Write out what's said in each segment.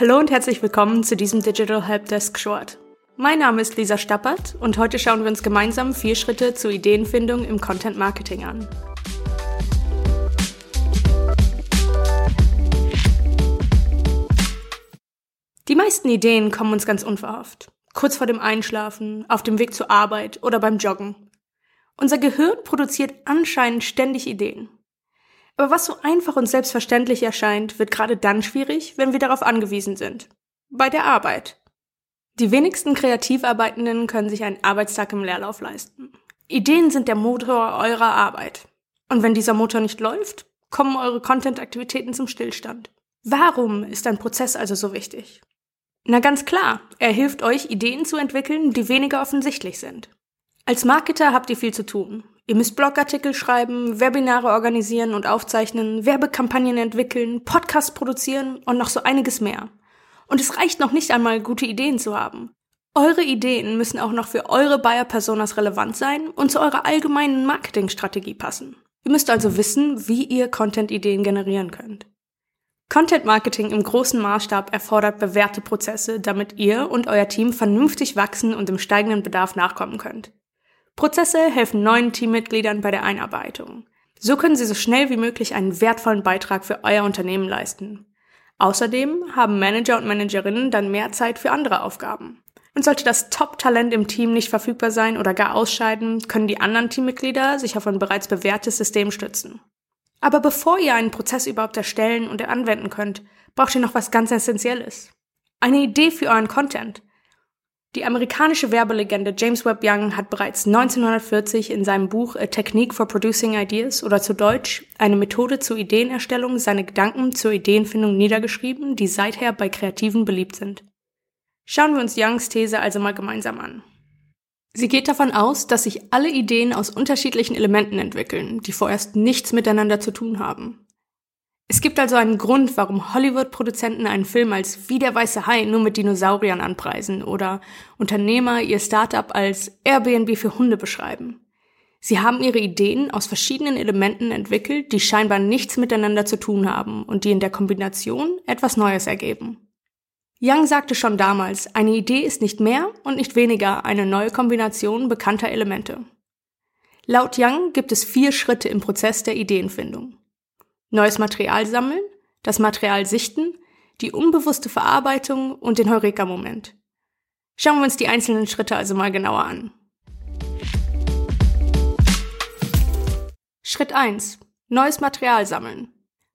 Hallo und herzlich willkommen zu diesem Digital Helpdesk Short. Mein Name ist Lisa Stappert und heute schauen wir uns gemeinsam vier Schritte zur Ideenfindung im Content Marketing an. Die meisten Ideen kommen uns ganz unverhofft. Kurz vor dem Einschlafen, auf dem Weg zur Arbeit oder beim Joggen. Unser Gehirn produziert anscheinend ständig Ideen. Aber was so einfach und selbstverständlich erscheint, wird gerade dann schwierig, wenn wir darauf angewiesen sind. Bei der Arbeit. Die wenigsten Kreativarbeitenden können sich einen Arbeitstag im Leerlauf leisten. Ideen sind der Motor eurer Arbeit. Und wenn dieser Motor nicht läuft, kommen eure Content-Aktivitäten zum Stillstand. Warum ist ein Prozess also so wichtig? Na ganz klar, er hilft euch, Ideen zu entwickeln, die weniger offensichtlich sind. Als Marketer habt ihr viel zu tun. Ihr müsst Blogartikel schreiben, Webinare organisieren und aufzeichnen, Werbekampagnen entwickeln, Podcasts produzieren und noch so einiges mehr. Und es reicht noch nicht einmal, gute Ideen zu haben. Eure Ideen müssen auch noch für eure Buyer-Personas relevant sein und zu eurer allgemeinen Marketingstrategie passen. Ihr müsst also wissen, wie ihr Content-Ideen generieren könnt. Content Marketing im großen Maßstab erfordert bewährte Prozesse, damit ihr und euer Team vernünftig wachsen und dem steigenden Bedarf nachkommen könnt. Prozesse helfen neuen Teammitgliedern bei der Einarbeitung. So können sie so schnell wie möglich einen wertvollen Beitrag für euer Unternehmen leisten. Außerdem haben Manager und Managerinnen dann mehr Zeit für andere Aufgaben. Und sollte das Top-Talent im Team nicht verfügbar sein oder gar ausscheiden, können die anderen Teammitglieder sich auf ein bereits bewährtes System stützen. Aber bevor ihr einen Prozess überhaupt erstellen und anwenden könnt, braucht ihr noch was ganz Essentielles. Eine Idee für euren Content. Die amerikanische Werbelegende James Webb Young hat bereits 1940 in seinem Buch A Technique for Producing Ideas oder zu Deutsch eine Methode zur Ideenerstellung seine Gedanken zur Ideenfindung niedergeschrieben, die seither bei Kreativen beliebt sind. Schauen wir uns Youngs These also mal gemeinsam an. Sie geht davon aus, dass sich alle Ideen aus unterschiedlichen Elementen entwickeln, die vorerst nichts miteinander zu tun haben. Es gibt also einen Grund, warum Hollywood-Produzenten einen Film als Wie der weiße Hai nur mit Dinosauriern anpreisen oder Unternehmer ihr Startup als Airbnb für Hunde beschreiben. Sie haben ihre Ideen aus verschiedenen Elementen entwickelt, die scheinbar nichts miteinander zu tun haben und die in der Kombination etwas Neues ergeben. Young sagte schon damals, eine Idee ist nicht mehr und nicht weniger eine neue Kombination bekannter Elemente. Laut Young gibt es vier Schritte im Prozess der Ideenfindung neues Material sammeln, das Material sichten, die unbewusste Verarbeitung und den Heureka-Moment. Schauen wir uns die einzelnen Schritte also mal genauer an. Schritt 1. Neues Material sammeln.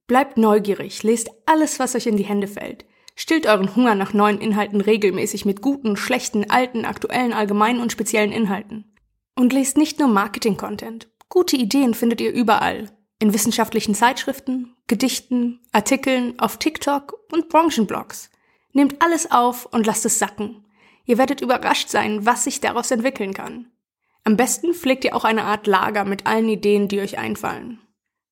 Bleibt neugierig, lest alles, was euch in die Hände fällt. Stillt euren Hunger nach neuen Inhalten regelmäßig mit guten, schlechten, alten, aktuellen, allgemeinen und speziellen Inhalten. Und lest nicht nur Marketing-Content. Gute Ideen findet ihr überall in wissenschaftlichen Zeitschriften, Gedichten, Artikeln, auf TikTok und Branchenblogs. Nehmt alles auf und lasst es sacken. Ihr werdet überrascht sein, was sich daraus entwickeln kann. Am besten pflegt ihr auch eine Art Lager mit allen Ideen, die euch einfallen.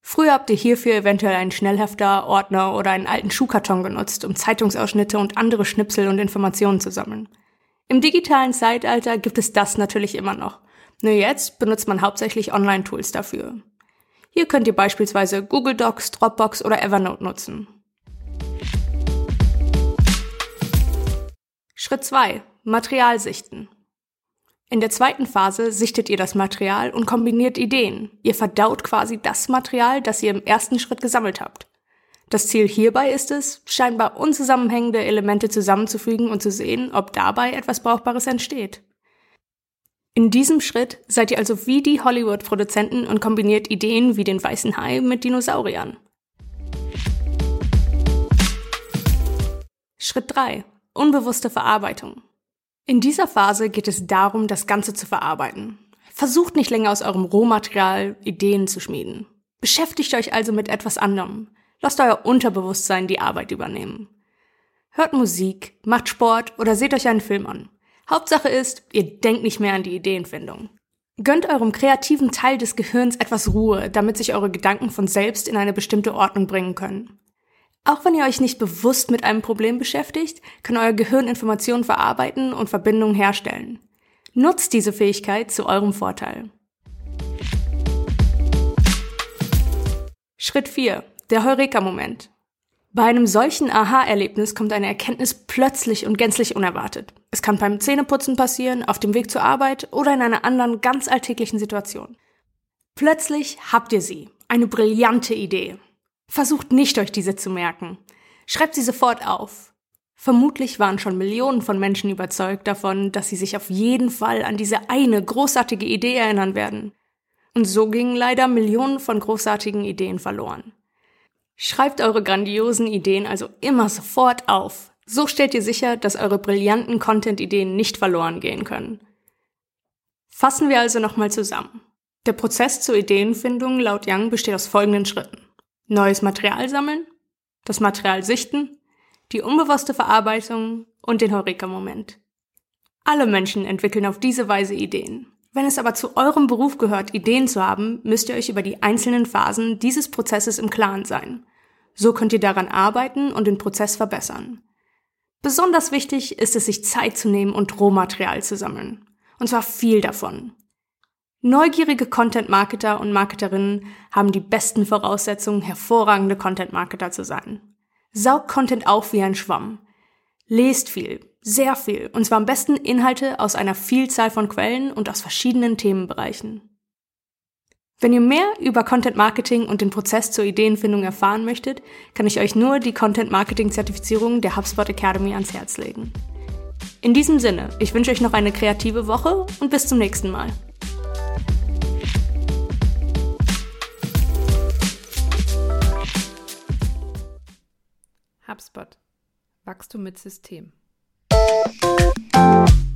Früher habt ihr hierfür eventuell einen Schnellhefter, Ordner oder einen alten Schuhkarton genutzt, um Zeitungsausschnitte und andere Schnipsel und Informationen zu sammeln. Im digitalen Zeitalter gibt es das natürlich immer noch. Nur jetzt benutzt man hauptsächlich Online-Tools dafür. Hier könnt ihr beispielsweise Google Docs, Dropbox oder Evernote nutzen. Schritt 2. Material sichten. In der zweiten Phase sichtet ihr das Material und kombiniert Ideen. Ihr verdaut quasi das Material, das ihr im ersten Schritt gesammelt habt. Das Ziel hierbei ist es, scheinbar unzusammenhängende Elemente zusammenzufügen und zu sehen, ob dabei etwas Brauchbares entsteht. In diesem Schritt seid ihr also wie die Hollywood-Produzenten und kombiniert Ideen wie den weißen Hai mit Dinosauriern. Schritt 3. Unbewusste Verarbeitung. In dieser Phase geht es darum, das Ganze zu verarbeiten. Versucht nicht länger aus eurem Rohmaterial Ideen zu schmieden. Beschäftigt euch also mit etwas anderem. Lasst euer Unterbewusstsein die Arbeit übernehmen. Hört Musik, macht Sport oder seht euch einen Film an. Hauptsache ist, ihr denkt nicht mehr an die Ideenfindung. Gönnt eurem kreativen Teil des Gehirns etwas Ruhe, damit sich eure Gedanken von selbst in eine bestimmte Ordnung bringen können. Auch wenn ihr euch nicht bewusst mit einem Problem beschäftigt, kann euer Gehirn Informationen verarbeiten und Verbindungen herstellen. Nutzt diese Fähigkeit zu eurem Vorteil. Schritt 4. Der Heureka-Moment. Bei einem solchen Aha-Erlebnis kommt eine Erkenntnis plötzlich und gänzlich unerwartet. Es kann beim Zähneputzen passieren, auf dem Weg zur Arbeit oder in einer anderen ganz alltäglichen Situation. Plötzlich habt ihr sie. Eine brillante Idee. Versucht nicht, euch diese zu merken. Schreibt sie sofort auf. Vermutlich waren schon Millionen von Menschen überzeugt davon, dass sie sich auf jeden Fall an diese eine großartige Idee erinnern werden. Und so gingen leider Millionen von großartigen Ideen verloren. Schreibt eure grandiosen Ideen also immer sofort auf. So stellt ihr sicher, dass eure brillanten Content-Ideen nicht verloren gehen können. Fassen wir also nochmal zusammen. Der Prozess zur Ideenfindung laut Young besteht aus folgenden Schritten. Neues Material sammeln, das Material sichten, die unbewusste Verarbeitung und den Heureka-Moment. Alle Menschen entwickeln auf diese Weise Ideen. Wenn es aber zu eurem Beruf gehört, Ideen zu haben, müsst ihr euch über die einzelnen Phasen dieses Prozesses im Klaren sein. So könnt ihr daran arbeiten und den Prozess verbessern. Besonders wichtig ist es, sich Zeit zu nehmen und Rohmaterial zu sammeln. Und zwar viel davon. Neugierige Content-Marketer und Marketerinnen haben die besten Voraussetzungen, hervorragende Content-Marketer zu sein. Saugt Content auf wie ein Schwamm. Lest viel, sehr viel, und zwar am besten Inhalte aus einer Vielzahl von Quellen und aus verschiedenen Themenbereichen. Wenn ihr mehr über Content Marketing und den Prozess zur Ideenfindung erfahren möchtet, kann ich euch nur die Content Marketing Zertifizierung der HubSpot Academy ans Herz legen. In diesem Sinne, ich wünsche euch noch eine kreative Woche und bis zum nächsten Mal. HubSpot. Wachstum mit System. you